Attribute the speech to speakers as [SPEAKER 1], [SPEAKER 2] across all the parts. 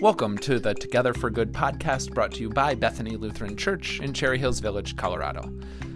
[SPEAKER 1] Welcome to the Together for Good podcast brought to you by Bethany Lutheran Church in Cherry Hills Village, Colorado.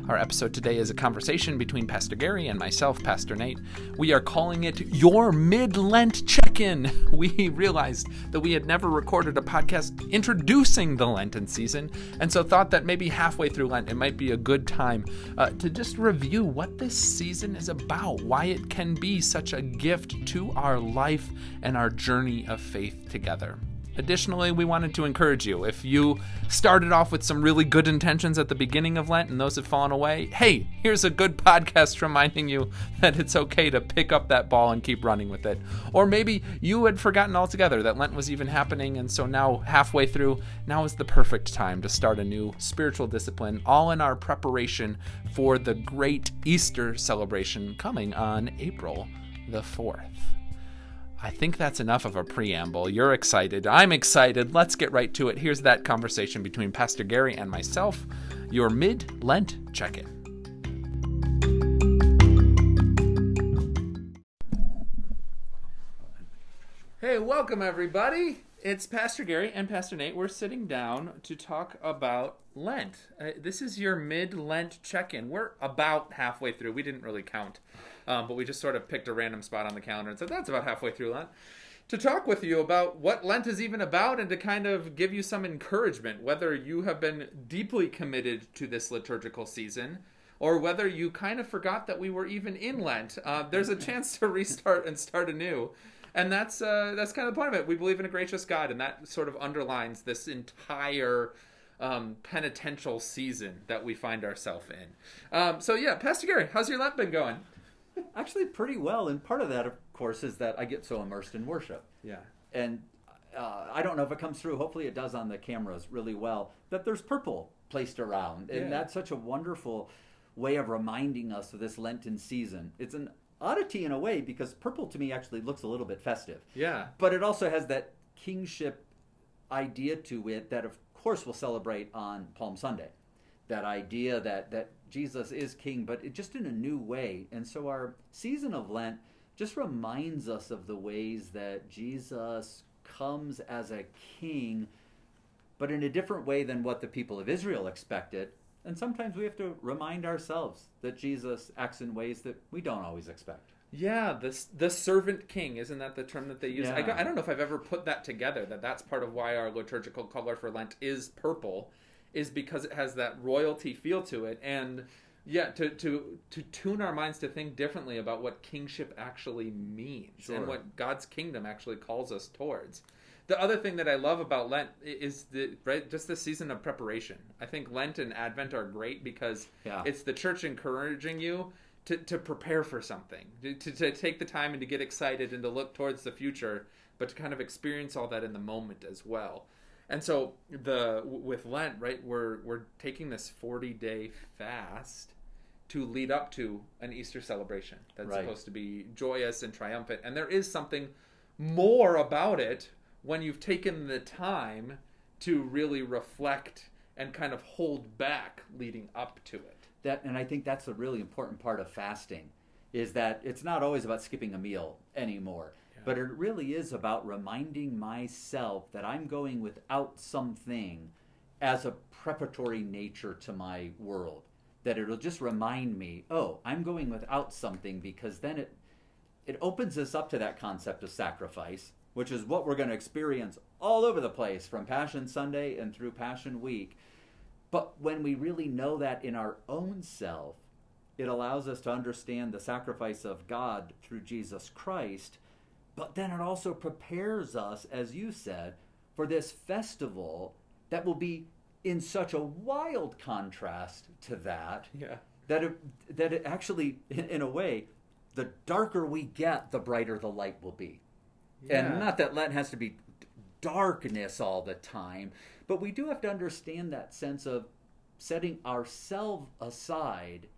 [SPEAKER 1] Our episode today is a conversation between Pastor Gary and myself, Pastor Nate. We are calling it Your Mid Lent Check In. We realized that we had never recorded a podcast introducing the Lenten season, and so thought that maybe halfway through Lent it might be a good time uh, to just review what this season is about, why it can be such a gift to our life and our journey of faith together. Additionally, we wanted to encourage you if you started off with some really good intentions at the beginning of Lent and those have fallen away, hey, here's a good podcast reminding you that it's okay to pick up that ball and keep running with it. Or maybe you had forgotten altogether that Lent was even happening, and so now, halfway through, now is the perfect time to start a new spiritual discipline, all in our preparation for the great Easter celebration coming on April the 4th. I think that's enough of a preamble. You're excited. I'm excited. Let's get right to it. Here's that conversation between Pastor Gary and myself, your mid Lent check in. Hey, welcome everybody. It's Pastor Gary and Pastor Nate. We're sitting down to talk about Lent. Uh, this is your mid Lent check in. We're about halfway through. We didn't really count, um, but we just sort of picked a random spot on the calendar and said that's about halfway through Lent. To talk with you about what Lent is even about and to kind of give you some encouragement, whether you have been deeply committed to this liturgical season or whether you kind of forgot that we were even in Lent. Uh, there's a chance to restart and start anew and that's uh, that's kind of the point of it. We believe in a gracious God, and that sort of underlines this entire um, penitential season that we find ourselves in. Um, so yeah, Pastor Gary, how's your Lent been going?
[SPEAKER 2] Actually, pretty well, and part of that, of course, is that I get so immersed in worship.
[SPEAKER 1] Yeah,
[SPEAKER 2] and uh, I don't know if it comes through. Hopefully, it does on the cameras really well. That there's purple placed around, and
[SPEAKER 1] Yeah.
[SPEAKER 2] that's such a wonderful way of reminding us of this Lenten season. It's an oddity in a way because purple to me actually looks a little bit festive.
[SPEAKER 1] yeah,
[SPEAKER 2] but it also has that kingship idea to it that of course we'll celebrate on palm sunday. That idea that that jesus is king but it just in a new way. And so our season of lent just reminds us of the ways that jesus comes as a king but in a different way than what the people of israel expected and sometimes we have to remind ourselves that jesus acts in ways that we don't always expect
[SPEAKER 1] yeah. This the servant king isn't that the term that they use? I, I don't know if I've ever put that together. That that's part of why our liturgical color for Lent is purple, is because it has that royalty feel to it and. Yeah, to, to to tune our minds to think differently about what kingship actually means
[SPEAKER 2] Sure.
[SPEAKER 1] and what God's kingdom actually calls us towards. The other thing that I love about Lent is the right just the season of preparation. I think Lent and Advent are great because
[SPEAKER 2] Yeah.
[SPEAKER 1] it's the church encouraging you to, to prepare for something, to, to, take the time and to get excited and to look towards the future, but to kind of experience all that in the moment as well. And so the with Lent, right, we're we're taking this 40 day fast to lead up to an Easter celebration that's
[SPEAKER 2] Right.
[SPEAKER 1] supposed to be joyous and triumphant. And there is something more about it when you've taken the time to really reflect and kind of hold back leading up to it.
[SPEAKER 2] that and i think that's a really important part of fasting is that it's not always about skipping a meal anymore but it really is about reminding myself that i'm going without something as a preparatory nature to my world. That it'll just remind me oh i'm going without something because then it it opens us up to that concept of sacrifice which is what we're going to experience all over the place from passion sunday and through passion week but when we really know that in our own self, it allows us to understand the sacrifice of God through Jesus Christ. But then it also prepares us, as you said, for this festival that will be in such a wild contrast to that
[SPEAKER 1] Yeah.
[SPEAKER 2] that it, that it actually, in, in a way, the darker we get, the brighter the light will be.
[SPEAKER 1] Yeah.
[SPEAKER 2] And not that Lent has to be darkness all the time, but we do have to understand that sense of setting ourselves aside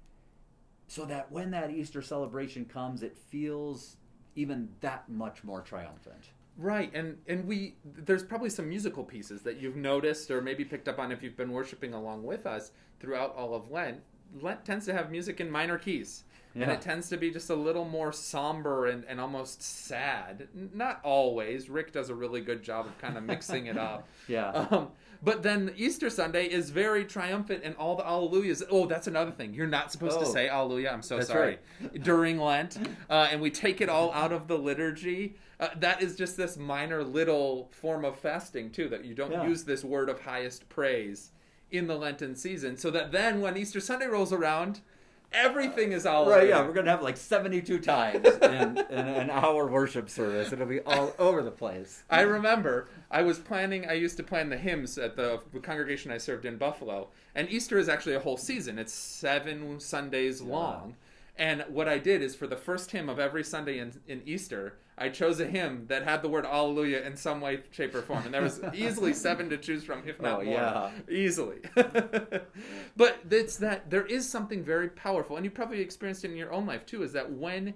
[SPEAKER 2] so that when that Easter celebration comes, it feels even that much more triumphant.
[SPEAKER 1] Right, and and we there's probably some musical pieces that you've noticed or maybe picked up on if you've been worshiping along with us throughout all of Lent. Lent tends to have music in minor keys. And it tends to be just a little more somber and, and almost sad. Not always. Rick does a really good job of kind of mixing it up.
[SPEAKER 2] Yeah.
[SPEAKER 1] Um, but then Easter Sunday is very triumphant and all the alleluias. Oh, that's another thing. You're not supposed to
[SPEAKER 2] Oh.
[SPEAKER 1] say alleluia. I'm so
[SPEAKER 2] That's
[SPEAKER 1] sorry. During Lent. Uh, and we take it all out of the liturgy. Uh, that is just this minor little form of fasting, too, that you don't
[SPEAKER 2] Yeah.
[SPEAKER 1] use this word of highest praise in the Lenten season. So that then when Easter Sunday rolls around, everything is alleluia.
[SPEAKER 2] Right, yeah, we're gonna have like seventy-two times in, in an hour worship service. It'll be all over the place.
[SPEAKER 1] I remember I was planning. I used to plan the hymns at the congregation I served in Buffalo, and Easter is actually a whole season. It's seven Sundays long, and what I did is for the first hymn of every Sunday in, in Easter, I chose a hymn that had the word Alleluia in some way, shape, or form, and there was easily seven to choose from, if not
[SPEAKER 2] Oh,
[SPEAKER 1] more,
[SPEAKER 2] yeah.
[SPEAKER 1] easily. but it's that there is something very powerful, and you probably experienced it in your own life too. Is that when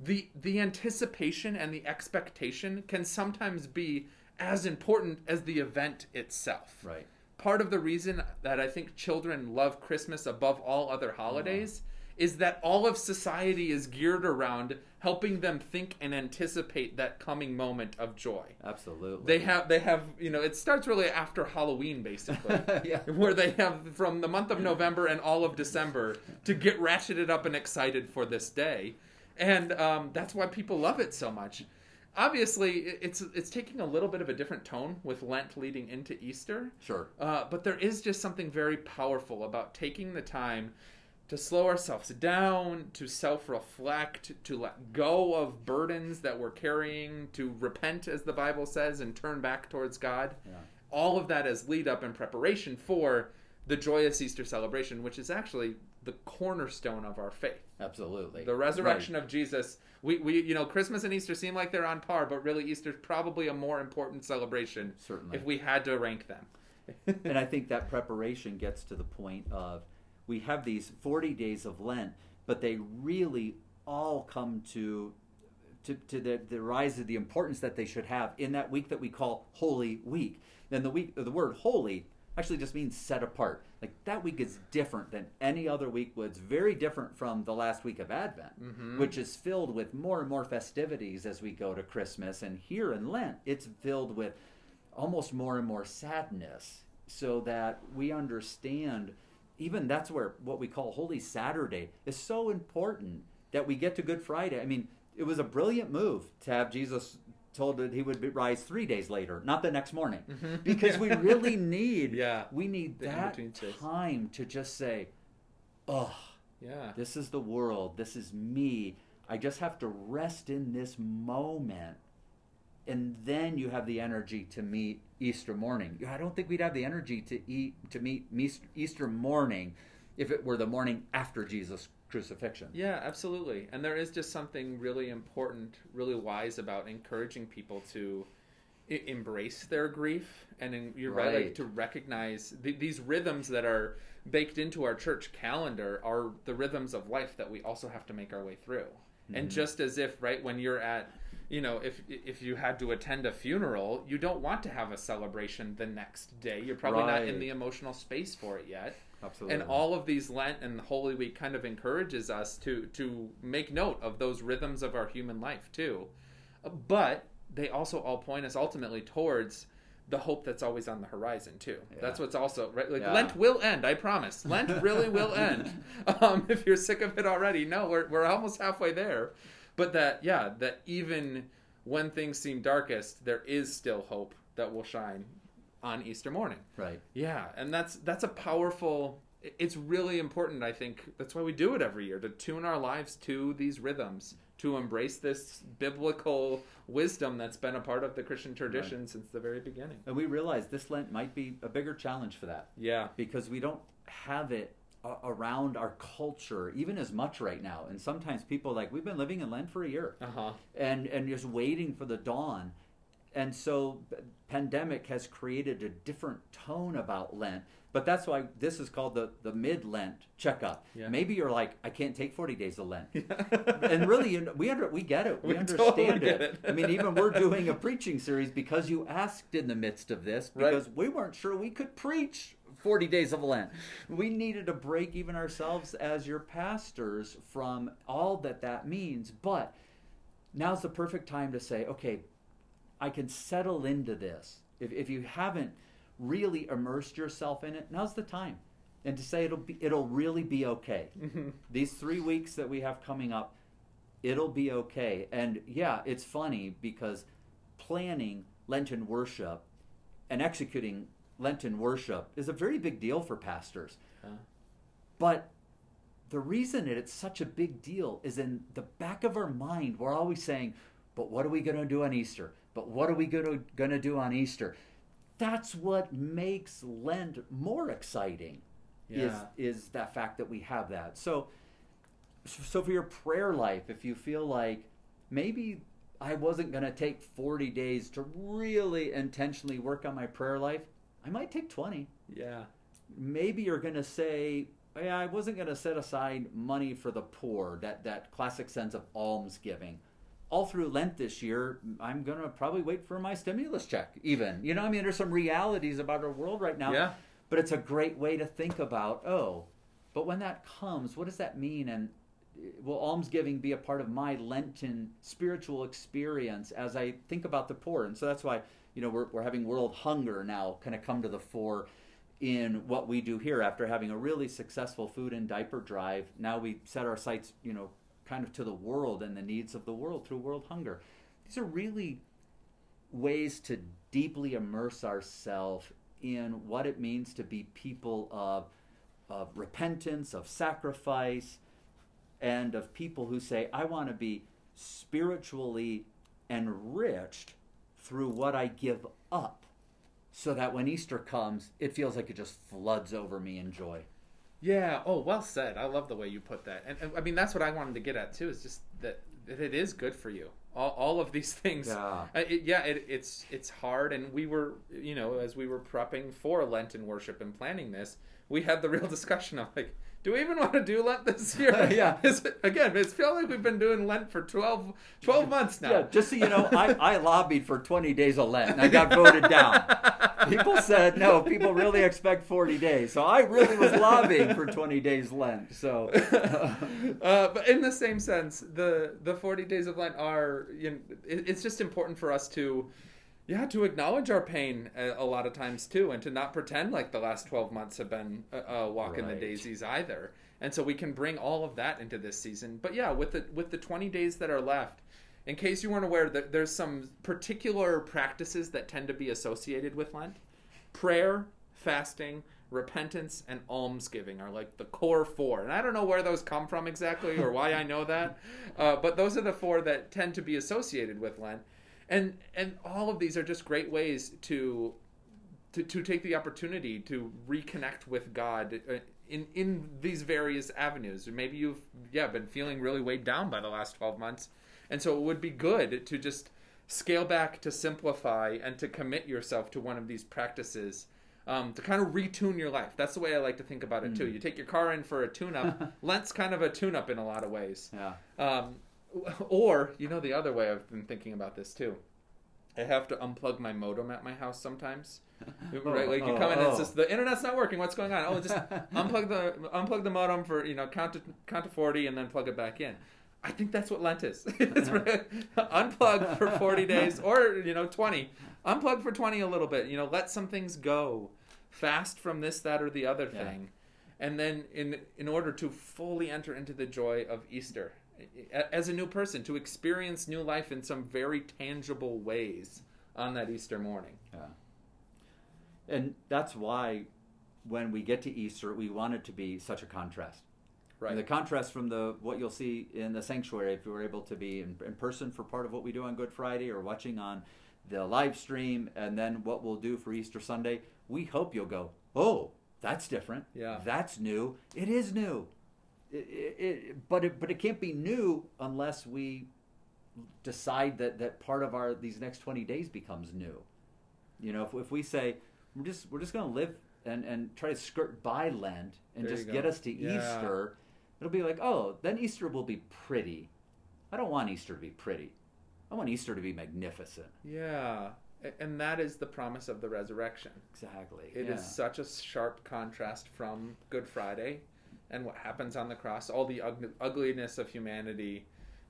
[SPEAKER 1] the the anticipation and the expectation can sometimes be as important as the event itself.
[SPEAKER 2] Right.
[SPEAKER 1] Part of the reason that I think children love Christmas above all other holidays mm-hmm. Is that all of society is geared around helping them think and anticipate that coming moment of joy.
[SPEAKER 2] Absolutely.
[SPEAKER 1] They have they have you know it starts really after Halloween basically.
[SPEAKER 2] yeah.
[SPEAKER 1] where they have from the month of November and all of December to get ratcheted up and excited for this day, and um, that's why people love it so much. Obviously, it's it's taking a little bit of a different tone with Lent leading into Easter,
[SPEAKER 2] Sure.
[SPEAKER 1] uh, but there is just something very powerful about taking the time to slow ourselves down, to self reflect, to let go of burdens that we're carrying, to repent, as the Bible says, and turn back towards God.
[SPEAKER 2] Yeah.
[SPEAKER 1] All of that as lead up and preparation for the joyous Easter celebration, which is actually the cornerstone of our faith.
[SPEAKER 2] Absolutely.
[SPEAKER 1] The resurrection of Jesus. We, we, you know, Christmas and Easter seem like they're on par, but really Easter's probably a more important celebration
[SPEAKER 2] Certainly.
[SPEAKER 1] if we had to rank them.
[SPEAKER 2] and I think that preparation gets to the point of we have these 40 days of Lent, but they really all come to to, to the, the rise of the importance that they should have in that week that we call Holy Week. Then the week the word holy actually just means set apart. Like that week is different than any other week. It's very different from the last week of Advent,
[SPEAKER 1] Mhm.
[SPEAKER 2] which is filled with more and more festivities as we go to Christmas. And here in Lent, it's filled with almost more and more sadness so that we understand even that's where what we call holy saturday is so important that we get to good friday i mean it was a brilliant move to have jesus told that he would be, rise three days later not the next morning
[SPEAKER 1] Mhm.
[SPEAKER 2] because we really need
[SPEAKER 1] Yeah.
[SPEAKER 2] we need
[SPEAKER 1] The
[SPEAKER 2] that time to just say oh
[SPEAKER 1] Yeah.
[SPEAKER 2] this is the world. This is me. I just have to rest in this moment. And then you have the energy to meet Easter morning. I don't think we'd have the energy to eat to meet Easter morning if it were the morning after Jesus' crucifixion.
[SPEAKER 1] Yeah, absolutely. And there is just something really important, really wise about encouraging people to I- embrace their grief and in, you're right, like, to recognize th- these rhythms that are baked into our church calendar are the rhythms of life that we also have to make our way through. And
[SPEAKER 2] Mhm.
[SPEAKER 1] just as if right when you're at you know if if you had to attend a funeral, you don't want to have a celebration the next day. You're probably not in the emotional space for it yet.
[SPEAKER 2] Absolutely.
[SPEAKER 1] And all of these Lent and Holy Week kind of encourages us to to make note of those rhythms of our human life too. Uh, But they also all point us ultimately towards the hope that's always on the horizon too.
[SPEAKER 2] Yeah.
[SPEAKER 1] That's what's also right. Like
[SPEAKER 2] Yeah.
[SPEAKER 1] Lent will end, I promise. Lent really will end. Um, if you're sick of it already, no, we're we're almost halfway there. But that yeah, that even when things seem darkest, there is still hope that will shine on Easter morning.
[SPEAKER 2] right.
[SPEAKER 1] Yeah, and that's that's a powerful. It's really important. I think that's why we do it every year to tune our lives to these rhythms, to embrace this biblical wisdom that's been a part of the Christian tradition since the very beginning.
[SPEAKER 2] And we realize this Lent might be a bigger challenge for that.
[SPEAKER 1] Yeah,
[SPEAKER 2] because we don't have it around our culture even as much right now and sometimes people like we've been living in lent for a year
[SPEAKER 1] uh huh.
[SPEAKER 2] and and just waiting for the dawn and so pandemic has created a different tone about lent but that's why this is called the the mid lent checkup
[SPEAKER 1] Yeah.
[SPEAKER 2] maybe you're like i can't take 40 days of lent and really you know, we under, we get it we,
[SPEAKER 1] We
[SPEAKER 2] understand
[SPEAKER 1] totally
[SPEAKER 2] it.
[SPEAKER 1] it.
[SPEAKER 2] i mean even we're doing a preaching series because you asked in the midst of this
[SPEAKER 1] Right.
[SPEAKER 2] because we weren't sure we could preach 40 days of Lent. We needed to break even ourselves as your pastors from all that that means. But now's the perfect time to say, okay, I can settle into this. If, if you haven't really immersed yourself in it, now's the time. And to say it'll be, it'll really be okay. Mm-hmm. These three weeks that we have coming up, it'll be okay. And yeah, it's funny because planning Lenten worship and executing Lenten worship is a very big deal for pastors.
[SPEAKER 1] Huh?
[SPEAKER 2] But the reason that it's such a big deal is in the back of our mind, we're always saying, but what are we going to do on Easter? But what are we going to do on Easter? That's what makes Lent more exciting.
[SPEAKER 1] Yeah.
[SPEAKER 2] Is is that fact that we have that. So so for your prayer life, if you feel like maybe I wasn't going to take 40 days to really intentionally work on my prayer life, I might take 20.
[SPEAKER 1] Yeah.
[SPEAKER 2] Maybe you're going to say, yeah, I wasn't going to set aside money for the poor, that, that classic sense of almsgiving. All through Lent this year, I'm going to probably wait for my stimulus check, even. You know, I mean, there's some realities about our world right now.
[SPEAKER 1] Yeah.
[SPEAKER 2] But it's a great way to think about, oh, but when that comes, what does that mean? And eh, will almsgiving be a part of my Lenten spiritual experience as I think about the poor? And so that's why, you know, we're, we're having world hunger now kind of come to the fore in what we do here after having a really successful food and diaper drive. Now we set our sights, you know, kind of to the world and the needs of the world through world hunger. These are really ways to deeply immerse ourselves in what it means to be people of, of repentance, of sacrifice, and of people who say, I want to be spiritually enriched through what I give up so that when Easter comes, it feels like it just floods over me in joy.
[SPEAKER 1] Yeah. Oh, well said. I love the way you put that. And, and I mean, that's what I wanted to get at too. Is just that, that it is good for you. All, all of these things.
[SPEAKER 2] Yeah.
[SPEAKER 1] Uh, it, yeah. It, it's it's hard, and we were, you know, as we were prepping for Lenten worship and planning this, we had the real discussion of like, do we even want to do Lent this year?
[SPEAKER 2] Yeah.
[SPEAKER 1] It's, again, it's feel like we've been doing Lent for 12, 12 months now.
[SPEAKER 2] Yeah, just so you know, I, I lobbied for 20 days of Lent and I got voted down. People said, no, people really expect 40 days. So I really was lobbying for 20 days Lent. So,
[SPEAKER 1] uh, but in the same sense, the the forty days of Lent are you know, it, it's just important for us to yeah to acknowledge our pain a, a, lot of times too, and to not pretend like the last twelve months have been a, a walk in the daisies either. And so we can bring all of that into this season. But yeah, with the with the twenty days that are left. In case you weren't aware, that there's some particular practices that tend to be associated with Lent. Prayer, fasting, repentance, and almsgiving are like the core four. And I don't know where those come from exactly or why I know that, uh, but those are the four that tend to be associated with Lent. And and all of these are just great ways to to, to take the opportunity to reconnect with God uh, in in these various avenues. Maybe you've yeah been feeling really weighed down by the last twelve months, and so it would be good to just scale back to simplify and to commit yourself to one of these practices. Um, to kind of retune your life. That's the way I like to think about it too. You take your car in for a tune-up. Lent's kind of a tune-up in a lot of ways.
[SPEAKER 2] yeah.
[SPEAKER 1] Um, or you know the other way I've been thinking about this too. I have to unplug my modem at my house sometimes. right, like you
[SPEAKER 2] oh,
[SPEAKER 1] come in and it's
[SPEAKER 2] oh.
[SPEAKER 1] just the internet's not working. What's going on? Oh, just unplug the unplug the modem for you know count to count to forty and then plug it back in. I think that's what Lent is. Unplug for forty days or you know twenty. Unplug for twenty a little bit. You know, let some things go. Fast from this, that, or the other
[SPEAKER 2] Yeah.
[SPEAKER 1] thing, and then in in order to fully enter into the joy of Easter as a new person, to experience new life in some very tangible ways on that Easter morning.
[SPEAKER 2] Yeah. And that's why when we get to Easter, we want it to be such a contrast.
[SPEAKER 1] Right.
[SPEAKER 2] And the contrast from the what you'll see in the sanctuary, if you were able to be in, in person for part of what we do on Good Friday or watching on the live stream, and then what we'll do for Easter Sunday, we hope you'll go, oh, that's different.
[SPEAKER 1] Yeah.
[SPEAKER 2] That's new. It is new. It, but it, but it can't be new unless we decide that, that part of our these next 20 days becomes new. You know, if, if we say we're just we're just going to live and, and try to skirt by Lent and
[SPEAKER 1] There
[SPEAKER 2] just get us to
[SPEAKER 1] Yeah.
[SPEAKER 2] Easter, it'll be like, oh, then Easter will be pretty. I don't want Easter to be pretty. I want Easter to be magnificent.
[SPEAKER 1] Yeah. And that is the promise of the resurrection.
[SPEAKER 2] Exactly.
[SPEAKER 1] It is
[SPEAKER 2] yeah.
[SPEAKER 1] such a sharp contrast from Good Friday and what happens on the cross. All the ug- ugliness of humanity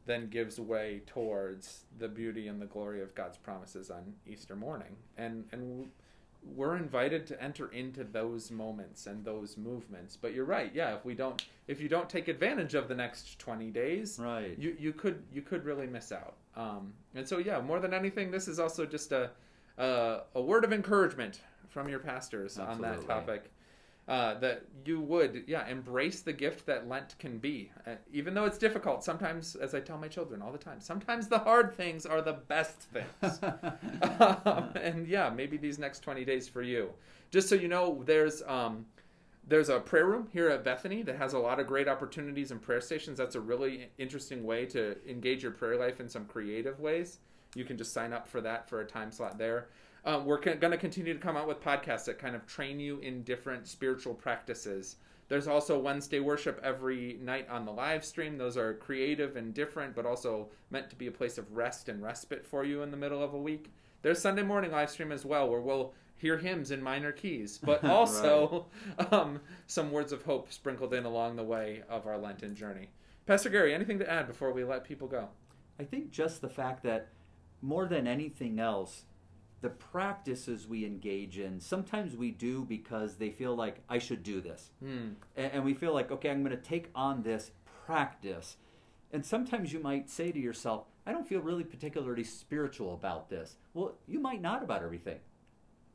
[SPEAKER 1] then gives way towards the beauty and the glory of God's promises on Easter morning. And and we're invited to enter into those moments and those movements. But you're right. Yeah, if we don't if you don't take advantage of the next 20 days,
[SPEAKER 2] Right.
[SPEAKER 1] you you could you could really miss out. Um, and so yeah, more than anything, this is also just a a, a word of encouragement from your pastors on that topic. Uh, that you would yeah embrace the gift that Lent can be, uh, even though it's difficult. Sometimes, as I tell my children all the time, sometimes the hard things are the best things. um, and yeah, maybe these next 20 days for you. Just so you know, there's um, there's a prayer room here at Bethany that has a lot of great opportunities and prayer stations. That's a really interesting way to engage your prayer life in some creative ways. You can just sign up for that for a time slot there. Um, we're going to continue to come out with podcasts that kind of train you in different spiritual practices. There's also Wednesday worship every night on the live stream. Those are creative and different, but also meant to be a place of rest and respite for you in the middle of a week. There's Sunday morning live stream as well, where we'll hear hymns in minor keys, but also um, some words of hope sprinkled in along the way of our Lenten journey. Pastor Gary, anything to add before we let people go?
[SPEAKER 2] I think just the fact that more than anything else, the practices we engage in, sometimes we do because they feel like I should do this.
[SPEAKER 1] Hmm.
[SPEAKER 2] And, and we feel like, okay, I'm going to take on this practice. And sometimes you might say to yourself, I don't feel really particularly spiritual about this. Well, you might not about everything,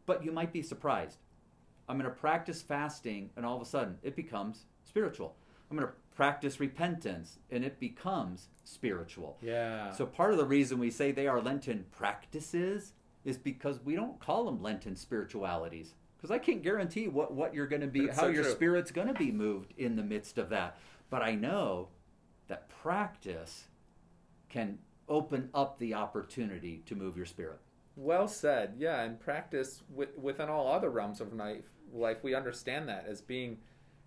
[SPEAKER 2] but you might be surprised. I'm going to practice fasting, and all of a sudden it becomes spiritual. I'm going to practice repentance, and it becomes spiritual.
[SPEAKER 1] Yeah.
[SPEAKER 2] So part of the reason we say they are Lenten practices is because we don't call them Lenten spiritualities. Because I can't guarantee what, what you're going to be, how
[SPEAKER 1] so
[SPEAKER 2] your
[SPEAKER 1] true.
[SPEAKER 2] spirit's going to be moved in the midst of that. But I know that practice can open up the opportunity to move your spirit.
[SPEAKER 1] Well said. Yeah, and practice with, within all other realms of life, life, we understand that as being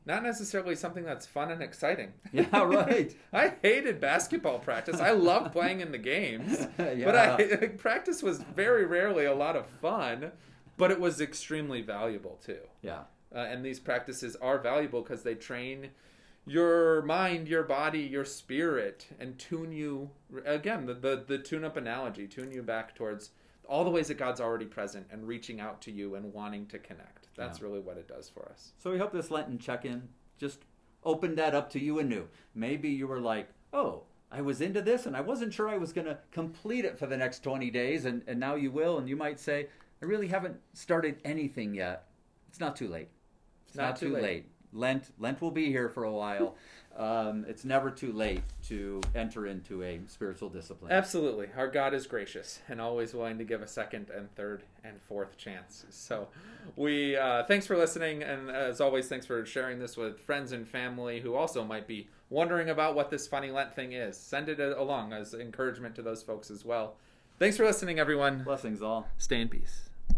[SPEAKER 1] not necessarily something that's fun and exciting.
[SPEAKER 2] Yeah, right.
[SPEAKER 1] I hated basketball practice. I loved playing in the games, but
[SPEAKER 2] Yeah.
[SPEAKER 1] I practice was very rarely a lot of fun, but it was extremely valuable too.
[SPEAKER 2] Yeah.
[SPEAKER 1] Uh, and these practices are valuable because they train your mind, your body, your spirit, and tune you again. The, the the tune up analogy, tune you back towards all the ways that God's already present and reaching out to you and wanting to connect. That's
[SPEAKER 2] Yeah.
[SPEAKER 1] really what it does for us.
[SPEAKER 2] So we hope this Lenten check in just opened that up to you anew. Maybe you were like, oh, I was into this and I wasn't sure I was going to complete it for the next 20 days, and, and now you will. And you might say, I really haven't started anything yet. It's not too late. It's not, too late. Lent, Lent will be here for a while. um, it's never too late to enter into a spiritual discipline.
[SPEAKER 1] Absolutely. Our God is gracious and always willing to give a second and third and fourth chance. So we uh, thanks for listening and as always thanks for sharing this with friends and family who also might be wondering about what this funny Lent thing is. Send it along as encouragement to those folks as well. Thanks for listening everyone.
[SPEAKER 2] Blessings all.
[SPEAKER 1] Stay in peace.